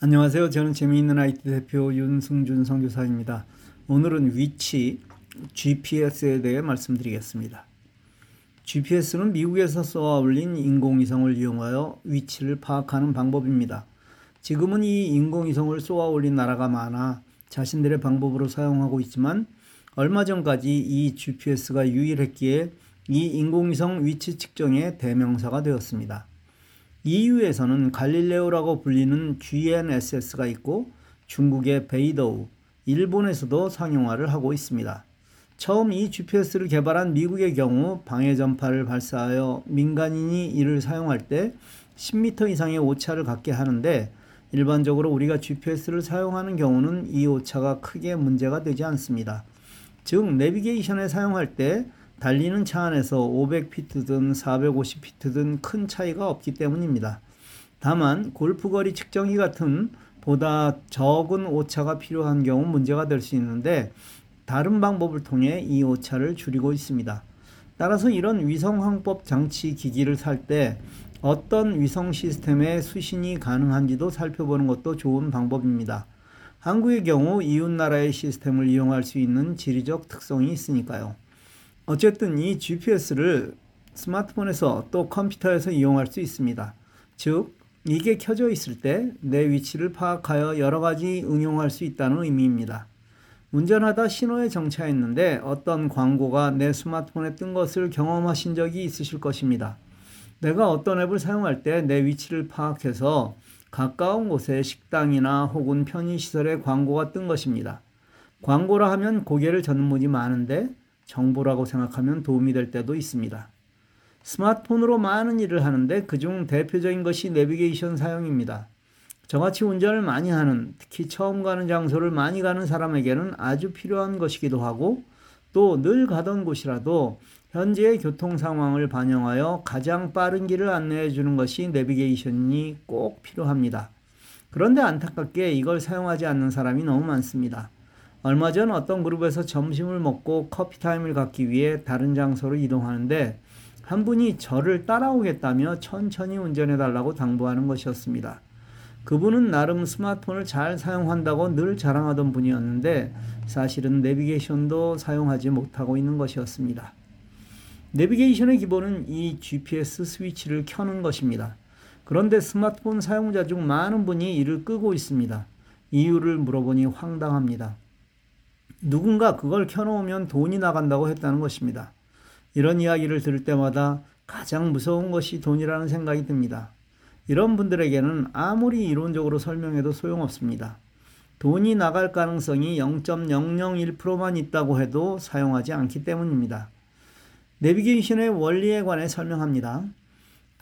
안녕하세요. 저는 재미있는 IT 대표 윤승준 선교사입니다. 오늘은 위치 GPS에 대해 말씀드리겠습니다. GPS는 미국에서 쏘아 올린 인공위성을 이용하여 위치를 파악하는 방법입니다. 지금은 이 인공위성을 쏘아 올린 나라가 많아 자신들의 방법으로 사용하고 있지만 얼마 전까지 이 GPS가 유일했기에 이 인공위성 위치 측정의 대명사가 되었습니다. EU에서는 갈릴레오라고 불리는 GNSS가 있고 중국의 베이더우, 일본에서도 상용화를 하고 있습니다. 처음 이 GPS를 개발한 미국의 경우 방해 전파를 발사하여 민간인이 이를 사용할 때 10m 이상의 오차를 갖게 하는데 일반적으로 우리가 GPS를 사용하는 경우는 이 오차가 크게 문제가 되지 않습니다. 즉 내비게이션에 사용할 때 달리는 차 안에서 500피트든 450피트든 큰 차이가 없기 때문입니다. 다만 골프거리 측정기 같은 보다 적은 오차가 필요한 경우 문제가 될 수 있는데 다른 방법을 통해 이 오차를 줄이고 있습니다. 따라서 이런 위성항법 장치 기기를 살 때 어떤 위성 시스템의 수신이 가능한지도 살펴보는 것도 좋은 방법입니다. 한국의 경우 이웃나라의 시스템을 이용할 수 있는 지리적 특성이 있으니까요. 어쨌든 이 GPS를 스마트폰에서 또 컴퓨터에서 이용할 수 있습니다. 즉, 이게 켜져 있을 때 내 위치를 파악하여 여러 가지 응용할 수 있다는 의미입니다. 운전하다 신호에 정차했는데 어떤 광고가 내 스마트폰에 뜬 것을 경험하신 적이 있으실 것입니다. 내가 어떤 앱을 사용할 때 내 위치를 파악해서 가까운 곳에 식당이나 혹은 편의시설에 광고가 뜬 것입니다. 광고라 하면 고개를 젓는 분이 많은데 정보라고 생각하면 도움이 될 때도 있습니다. 스마트폰으로 많은 일을 하는데 그중 대표적인 것이 내비게이션 사용입니다. 저같이 운전을 많이 하는, 특히 처음 가는 장소를 많이 가는 사람에게는 아주 필요한 것이기도 하고 또 늘 가던 곳이라도 현재의 교통 상황을 반영하여 가장 빠른 길을 안내해 주는 것이 내비게이션이 꼭 필요합니다. 그런데 안타깝게 이걸 사용하지 않는 사람이 너무 많습니다. 얼마 전 어떤 그룹에서 점심을 먹고 커피 타임을 갖기 위해 다른 장소로 이동하는데 한 분이 저를 따라오겠다며 천천히 운전해 달라고 당부하는 것이었습니다. 그분은 나름 스마트폰을 잘 사용한다고 늘 자랑하던 분이었는데 사실은 내비게이션도 사용하지 못하고 있는 것이었습니다. 내비게이션의 기본은 이 GPS 스위치를 켜는 것입니다. 그런데 스마트폰 사용자 중 많은 분이 이를 끄고 있습니다. 이유를 물어보니 황당합니다. 누군가 그걸 켜놓으면 돈이 나간다고 했다는 것입니다. 이런 이야기를 들을 때마다 가장 무서운 것이 돈이라는 생각이 듭니다. 이런 분들에게는 아무리 이론적으로 설명해도 소용없습니다. 돈이 나갈 가능성이 0.001%만 있다고 해도 사용하지 않기 때문입니다. 내비게이션의 원리에 관해 설명합니다.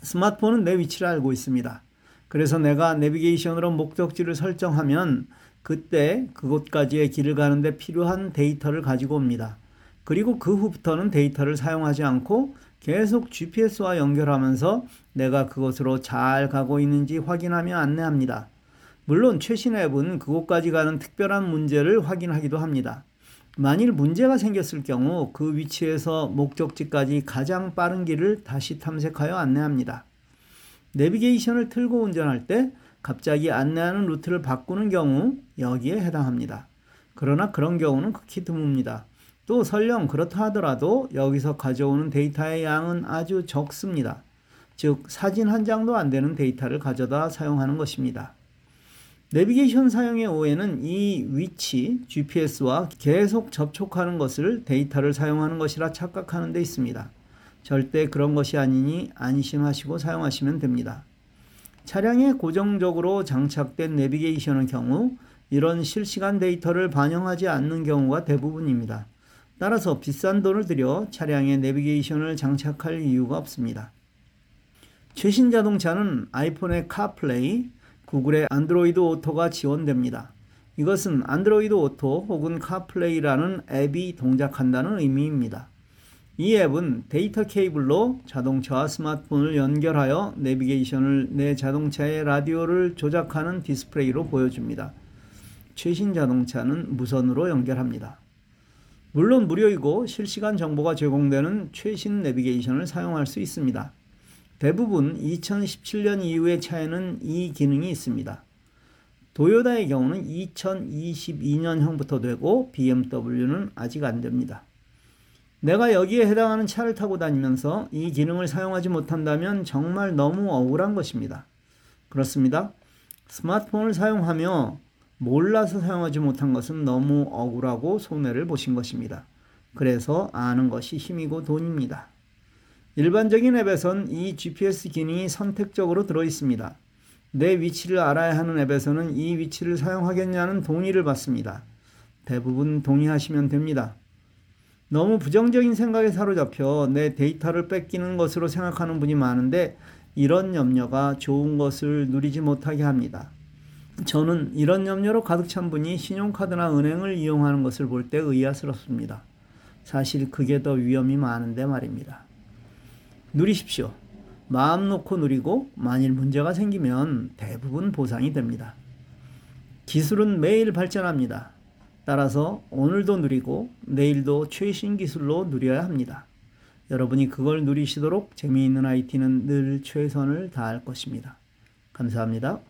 스마트폰은 내 위치를 알고 있습니다. 그래서 내가 내비게이션으로 목적지를 설정하면 그때 그곳까지의 길을 가는데 필요한 데이터를 가지고 옵니다. 그리고 그 후부터는 데이터를 사용하지 않고 계속 GPS와 연결하면서 내가 그곳으로 잘 가고 있는지 확인하며 안내합니다. 물론 최신 앱은 그곳까지 가는 특별한 문제를 확인하기도 합니다. 만일 문제가 생겼을 경우 그 위치에서 목적지까지 가장 빠른 길을 다시 탐색하여 안내합니다. 내비게이션을 틀고 운전할 때 갑자기 안내하는 루트를 바꾸는 경우 여기에 해당합니다. 그러나 그런 경우는 극히 드뭅니다. 또 설령 그렇다 하더라도 여기서 가져오는 데이터의 양은 아주 적습니다. 즉 사진 한 장도 안 되는 데이터를 가져다 사용하는 것입니다. 내비게이션 사용의 오해는 이 위치 GPS와 계속 접촉하는 것을 데이터를 사용하는 것이라 착각하는 데 있습니다. 절대 그런 것이 아니니 안심하시고 사용하시면 됩니다. 차량에 고정적으로 장착된 내비게이션의 경우 이런 실시간 데이터를 반영하지 않는 경우가 대부분입니다. 따라서 비싼 돈을 들여 차량에 내비게이션을 장착할 이유가 없습니다. 최신 자동차는 아이폰의 카플레이, 구글의 안드로이드 오토가 지원됩니다. 이것은 안드로이드 오토 혹은 카플레이라는 앱이 동작한다는 의미입니다. 이 앱은 데이터 케이블로 자동차와 스마트폰을 연결하여 내비게이션을 내 자동차의 라디오를 조작하는 디스플레이로 보여줍니다. 최신 자동차는 무선으로 연결합니다. 물론 무료이고 실시간 정보가 제공되는 최신 내비게이션을 사용할 수 있습니다. 대부분 2017년 이후의 차에는 이 기능이 있습니다. 도요다의 경우는 2022년형부터 되고 BMW는 아직 안 됩니다. 내가 여기에 해당하는 차를 타고 다니면서 이 기능을 사용하지 못한다면 정말 너무 억울한 것입니다. 그렇습니다. 스마트폰을 사용하며 몰라서 사용하지 못한 것은 너무 억울하고 손해를 보신 것입니다. 그래서 아는 것이 힘이고 돈입니다. 일반적인 앱에선 이 GPS 기능이 선택적으로 들어 있습니다. 내 위치를 알아야 하는 앱에서는 이 위치를 사용하겠냐는 동의를 받습니다. 대부분 동의하시면 됩니다. 너무 부정적인 생각에 사로잡혀 내 데이터를 뺏기는 것으로 생각하는 분이 많은데 이런 염려가 좋은 것을 누리지 못하게 합니다. 저는 이런 염려로 가득 찬 분이 신용카드나 은행을 이용하는 것을 볼 때 의아스럽습니다. 사실 그게 더 위험이 많은데 말입니다. 누리십시오. 마음 놓고 누리고 만일 문제가 생기면 대부분 보상이 됩니다. 기술은 매일 발전합니다. 따라서 오늘도 누리고 내일도 최신 기술로 누려야 합니다. 여러분이 그걸 누리시도록 재미있는 IT는 늘 최선을 다할 것입니다. 감사합니다.